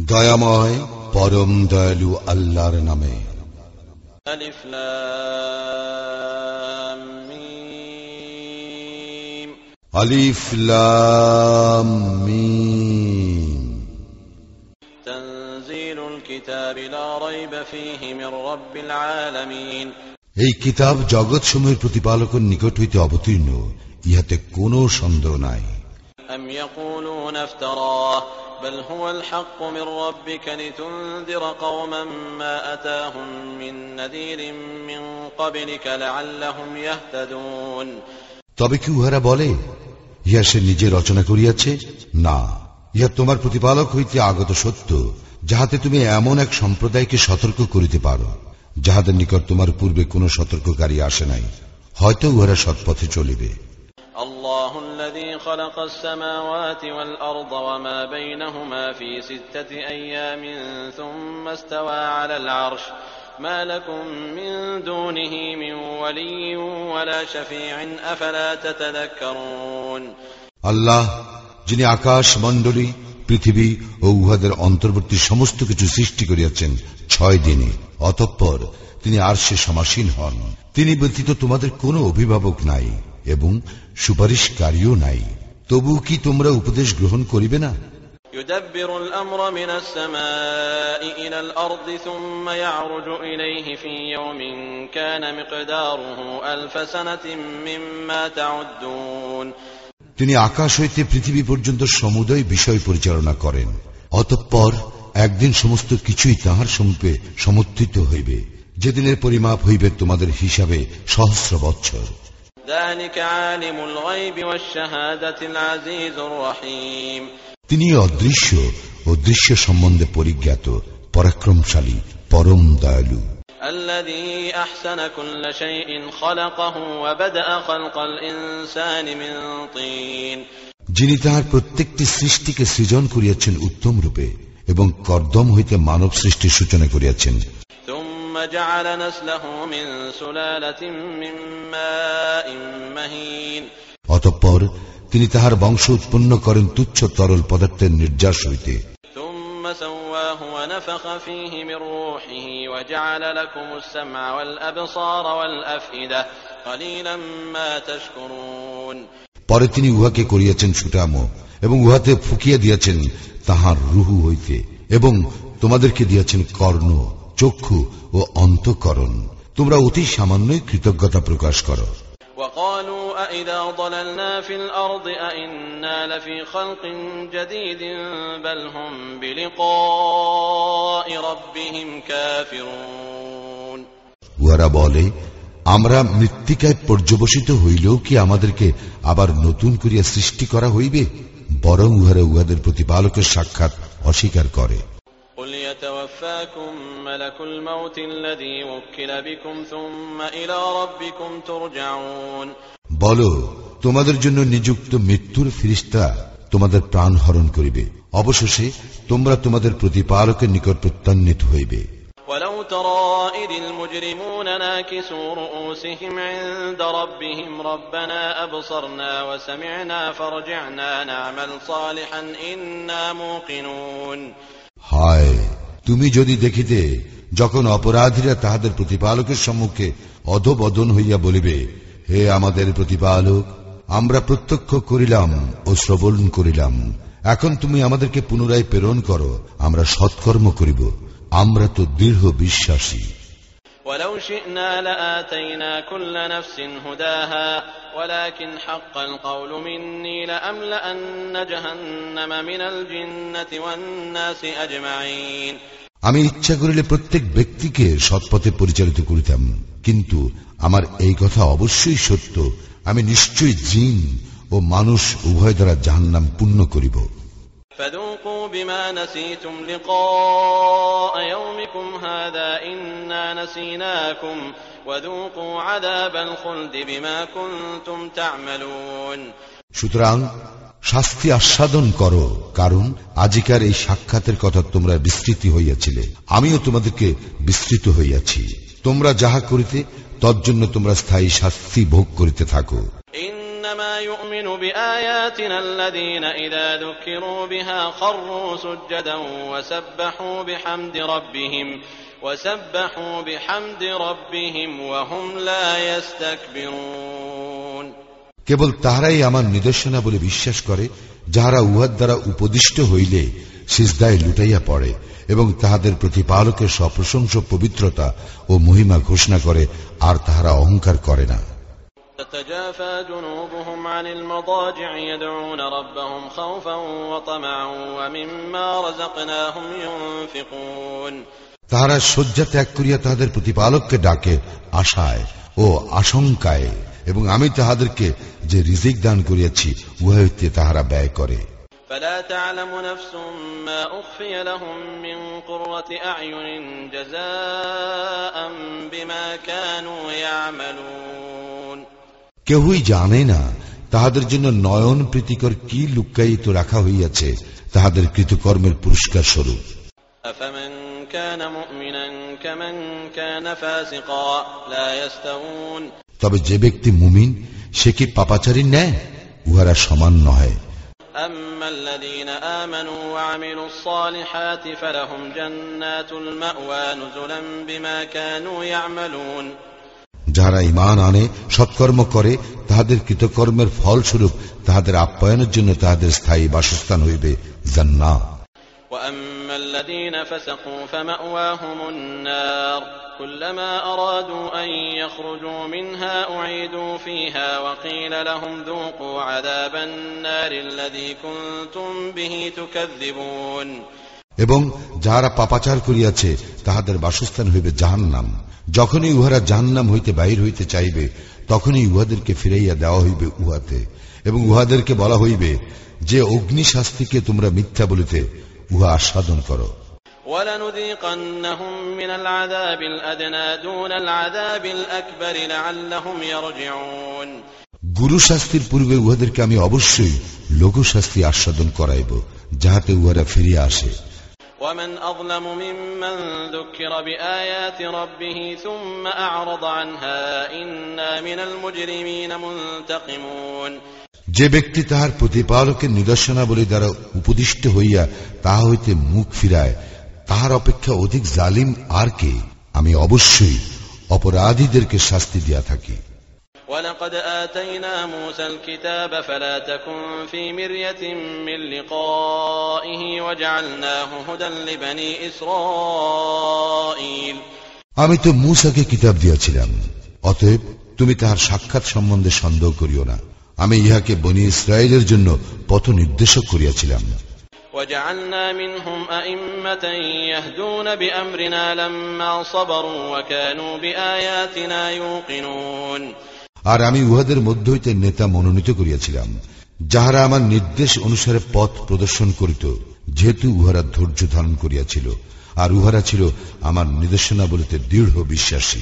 দয়াময় পরম দয়ালু আল্লাহর নামে। আলিফ লাম কিতাব জগৎ সময়ের প্রতিপালকের নিকট হইতে অবতীর্ণ। ইহাতে কোনো সন্দেহ নাই أم يقولون افتراه بل هو الحق من ربك لتنذر قوما ما أتاهم من نذير من قبلك لعلهم يهتدون তবে কি উহারা বলে ইহা সে নিজে রচনা করিয়াছে না ইহা তোমার প্রতিপালক হইতে আগত সত্য যাহাতে তুমি এমন এক সম্প্রদায়কে সতর্ক করিতে পারো যাহাদের নিকট তোমার পূর্বে কোনো সতর্ককারী আসে নাই হয়তো উহারা সৎপথে চলিবে الله الذي خلق السماوات والأرض وما بينهما في ستة أيام ثم استوى على العرش ما لكم من دونه من ولي ولا شفيع أفلا تتذكرون আল্লাহ যিনি আকাশ মণ্ডলী পৃথিবী ও উহাদের অন্তর্বর্তী সমস্ত কিছু সৃষ্টি করিয়াছেন ছয় দিনে অতঃপর তিনি আর সে সমাসীন হন তিনি ব্যতীত তোমাদের কোনো অভিভাবক নাই এবং সুপারিশকারীও নাই তবু কি তোমরা উপদেশ গ্রহণ করিবে না يدبر الأمر من السماء إلى الأرض ثم يعرج إليه في يوم كان مقداره ألف سنة مما تعدون তিনি আকাশ হইতে পৃথিবী পর্যন্ত সমুদয় বিষয় পরিচালনা করেন অতঃপর একদিন সমস্ত কিছুই তাহার সমীপে সমর্থিত হইবে যেদিনের পরিমাপ হইবে তোমাদের হিসাবে সহস্র বৎসর ذلك عالم الغيب والشهادة العزيز الرحيم তিনি অদৃশ্য ও দৃশ্য সম্বন্ধে পরিজ্ঞাত পরাক্রমশালী পরম দয়ালু الذي أحسن كل شيء خلقه وبدأ خلق الإنسان من طين যিনি তাহার প্রত্যেকটি সৃষ্টিকে সৃজন করিয়াছেন উত্তম রূপে এবং কর্দম হইতে মানব সৃষ্টির সূচনা করিয়াছেন ثم جعل نسله من سلالة من ماء مهين অতঃপর তিনি তাহার বংশ উৎপন্ন করেন তুচ্ছ তরল পদার্থের নির্যাস হইতে ثم سواه ونفخ فيه من روحه وجعل لكم السمع والأبصار والأفئدة قليلا ما تشكرون পরে তিনি উহাকে করিয়াছেন সুটামো এবং উহাতে ফুকিয়ে দিয়াছেন তাহার রুহু হইতে এবং তোমাদেরকে দিয়াছেন কর্ণ চক্ষু ও অন্তকরণ তোমরা অতি সামান্যই কৃতজ্ঞতা প্রকাশ করো وقالوا أإذا ضللنا في الأرض أإنا لفي خلق جديد بل هم بلقاء ربهم كافرون উহারা বলে আমরা মৃত্তিকায় পর্যবসিত হইলেও কি আমাদেরকে আবার নতুন করিয়া সৃষ্টি করা হইবে বরং উহারা উহাদের প্রতিপালকের সাক্ষাৎ অস্বীকার করে قل يتوفاكم ملك الموت الذي وكل بكم ثم إلى ربكم ترجعون বলো তোমাদের জন্য নিযুক্ত মৃত্যুর ফিরিস্তা তোমাদের প্রাণ হরণ করিবে অবশেষে তোমরা তোমাদের প্রতিপালকের নিকট প্রত্যান্বিত হইবে ولو ترى إذ المجرمون ناكسوا رؤوسهم عند ربهم ربنا أبصرنا وسمعنا فرجعنا نعمل صالحا إنا موقنون হায় তুমি যদি দেখিতে যখন অপরাধীরা তাহাদের প্রতিপালকের সম্মুখে অধবদন হইয়া বলিবে হে আমাদের প্রতিপালক আমরা প্রত্যক্ষ করিলাম ও শ্রবণ করিলাম এখন তুমি আমাদেরকে পুনরায় প্রেরণ করো আমরা সৎকর্ম করিব আমরা তো দৃঢ় বিশ্বাসী ولو شئنا لآتينا كل نفس هداها ولكن حق القول مني لأملأن جهنم من الجنة والناس أجمعين আমি ইচ্ছা করিলে প্রত্যেক ব্যক্তিকে সৎপথে পরিচালিত করিতাম কিন্তু আমার এই কথা অবশ্যই সত্য আমি নিশ্চয়ই জিন ও মানুষ উভয় দ্বারা জাহান্নাম পূর্ণ করিব فذوقوا بما نسيتم لقاء يومكم هذا إنا نسيناكم وذوقوا عذاب الخلد بما كنتم تعملون সুতরাং শাস্তি আস্বাদন করো কারণ আজিকার এই সাক্ষাতের কথা তোমরা বিস্তৃতি হইয়াছিলে আমিও তোমাদেরকে বিস্তৃত হইয়াছি তোমরা যাহা করিতে তজ্জন্য তোমরা স্থায়ী শাস্তি ভোগ করিতে থাকো إنما يؤمن بآياتنا الذين إذا ذكروا بها خروا سجدا وسبحوا بحمد ربهم وسبحوا بحمد ربهم وهم لا يستكبرون কেবল তাহারাই আমার নিদর্শনা বলে বিশ্বাস করে যাহারা উহার দ্বারা উপদিষ্ট হইলে সিজদায় লুটাইয়া পড়ে এবং তাহাদের প্রতিপালকের সপ্রশংস পবিত্রতা ও মহিমা ঘোষণা করে আর তাহারা অহংকার করে না تتجافى جنوبهم عن المضاجع يدعون ربهم خوفا وطمعا ومما رزقناهم ينفقون তাহারা শয্যা ত্যাগ করিয়া তাহাদের প্রতিপালককে ডাকে আশায় ও আশঙ্কায় এবং আমি তাহাদেরকে যে রিজিক দান করিয়াছি উহা হইতে তাহারা ব্যয় করে فلا تعلم نفس ما أخفي لهم من قرة أعين جزاء بما كانوا يعملون কেহই জানে না তাহাদের জন্য নয়ন প্রীতিকর কি লুক্কায়িত রাখা হইয়াছে তাহাদের কৃতকর্মের পুরস্কার স্বরূপ أفمن كان مؤمنا كمن كان فاسقا لا يستوون তবে যে ব্যক্তি মুমিন সে কি পাপাচারী নেয় উহারা সমান নহে أما الذين آمنوا وعملوا الصالحات فلهم جنات المأوى نزلا بما كانوا يعملون যাহারা ইমান আনে সৎকর্ম করে তাহাদের কৃতকর্মের ফলস্বরূপ তাহাদের আপ্যায়নের জন্য তাহাদের স্থায়ী বাসস্থান হইবে জান্নাত وأما الذين فسقوا فمأواهم النار كلما أرادوا أن يخرجوا منها أعيدوا فيها وقيل لهم ذوقوا عذاب النار الذي كنتم به تكذبون এবং যাহারা পাপাচার করিয়াছে তাহাদের বাসস্থান হইবে জাহান্নাম যখনই উহারা জাহান্নাম হইতে বাহির হইতে চাইবে তখনই উহাদেরকে ফিরাইয়া দেওয়া হইবে উহাতে এবং উহাদেরকে বলা হইবে যে অগ্নি শাস্তিকে তোমরা মিথ্যা বলিতে উহা আস্বাদন করো ولنذيقنهم من العذاب الأدنى دون العذاب الأكبر لعلهم يرجعون গুরু শাস্তির পূর্বে উহাদেরকে আমি অবশ্যই লঘু শাস্তি আস্বাদন করাইব যাহাতে উহারা ফিরিয়া আসে ومن أظلم ممن ذكر بآيات ربه ثم أعرض عنها إنا من المجرمين منتقمون যে ব্যক্তি তাহার প্রতিপালকের নিদর্শনাবলী দ্বারা উপদিষ্ট হইয়া তাহা হইতে মুখ ফিরায় তাহার অপেক্ষা অধিক জালিম আর কে আমি অবশ্যই অপরাধীদেরকে শাস্তি দিয়া থাকি ولقد آتينا موسى الكتاب فلا تكن في مرية من لقائه وجعلناه هدى لبني إسرائيل আমি তো মূসাকে কিতাব দিয়াছিলাম অতএব তুমি তাহার সাক্ষাৎ সম্বন্ধে সন্দেহ করিও না আমি ইহাকে বনি ইসরায়েলের জন্য পথ নির্দেশক করিয়াছিলাম আর আমি উহাদের মধ্য হইতে নেতা মনোনীত করিয়াছিলাম যাহারা আমার নির্দেশ অনুসারে পথ প্রদর্শন করিত যেহেতু উহারা ধৈর্য ধারণ করিয়াছিল আর উহারা ছিল আমার নির্দেশনা বলিতে দৃঢ় বিশ্বাসী।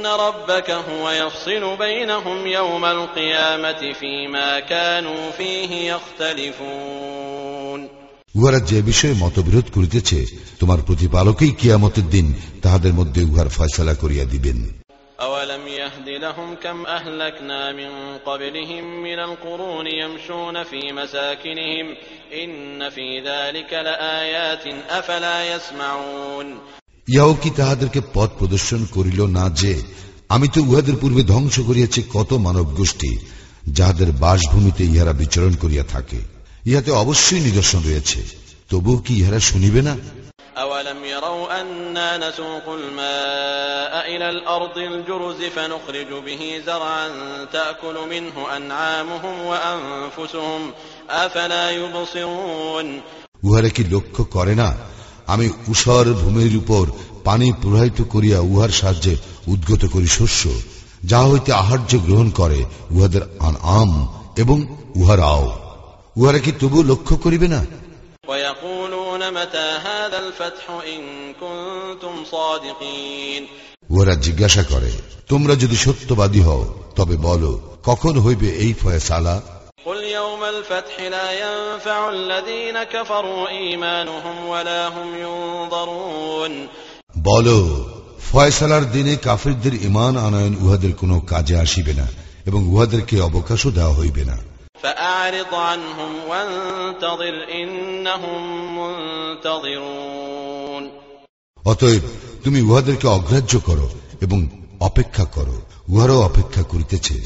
إن ربك هو يفصل بينهم يوم القيامة فيما كانوا فيه يختلفون উহারা যে বিষয়ে মতবিরোধ করিতেছে তোমার প্রতিপালকেই কিয়ামতের দিন তাহাদের মধ্যে উহার ফয়সলা করিয়া দিবেন أولم يهد لهم كم أهلكنا من قبلهم من القرون يمشون في مساكنهم إن في ذلك لآيات أفلا يسمعون ইহাও কি তাহাদেরকে পথ প্রদর্শন করিল না যে আমি তো উহাদের পূর্বে ধ্বংস করিয়াছি কত মানব গোষ্ঠী যাহাদের বাসভূমিতে ইহারা বিচরণ করিয়া থাকে ইহাতে অবশ্যই নিদর্শন রয়েছে তবুও কি ইহারা শুনিবে না أولم يروا أنا نسوق الماء إلى الأرض الجرز فنخرج به زرعا تأكل منه أنعامهم وأنفسهم أفلا يبصرون উহারা কি লক্ষ্য করে না আমি উষর ভূমির উপর পানি প্রবাহিত করিয়া উহার সাহায্যে উদ্গত করি শস্য যা হইতে আহার্য গ্রহণ করে উহাদের আম এবং উহার আও। উহারা কি তবু লক্ষ্য করিবে না? উহারা জিজ্ঞাসা করে তোমরা যদি সত্যবাদী হও তবে বলো কখন হইবে এই ফয়সালা? قل يوم الفتح لا ينفع الذين كفروا إيمانهم ولا هم ينظرون বলো ফয়সালার দিনে কাফিরদের ইমান আনয়ন উহাদের কোনো কাজে আসিবে না এবং উহাদেরকে অবকাশও দেওয়া হইবে না فأعرض عنهم وانتظر إنهم منتظرون অতএব তুমি উহাদেরকে অগ্রাহ্য করো এবং অপেক্ষা করো উহারও অপেক্ষা করিতেছে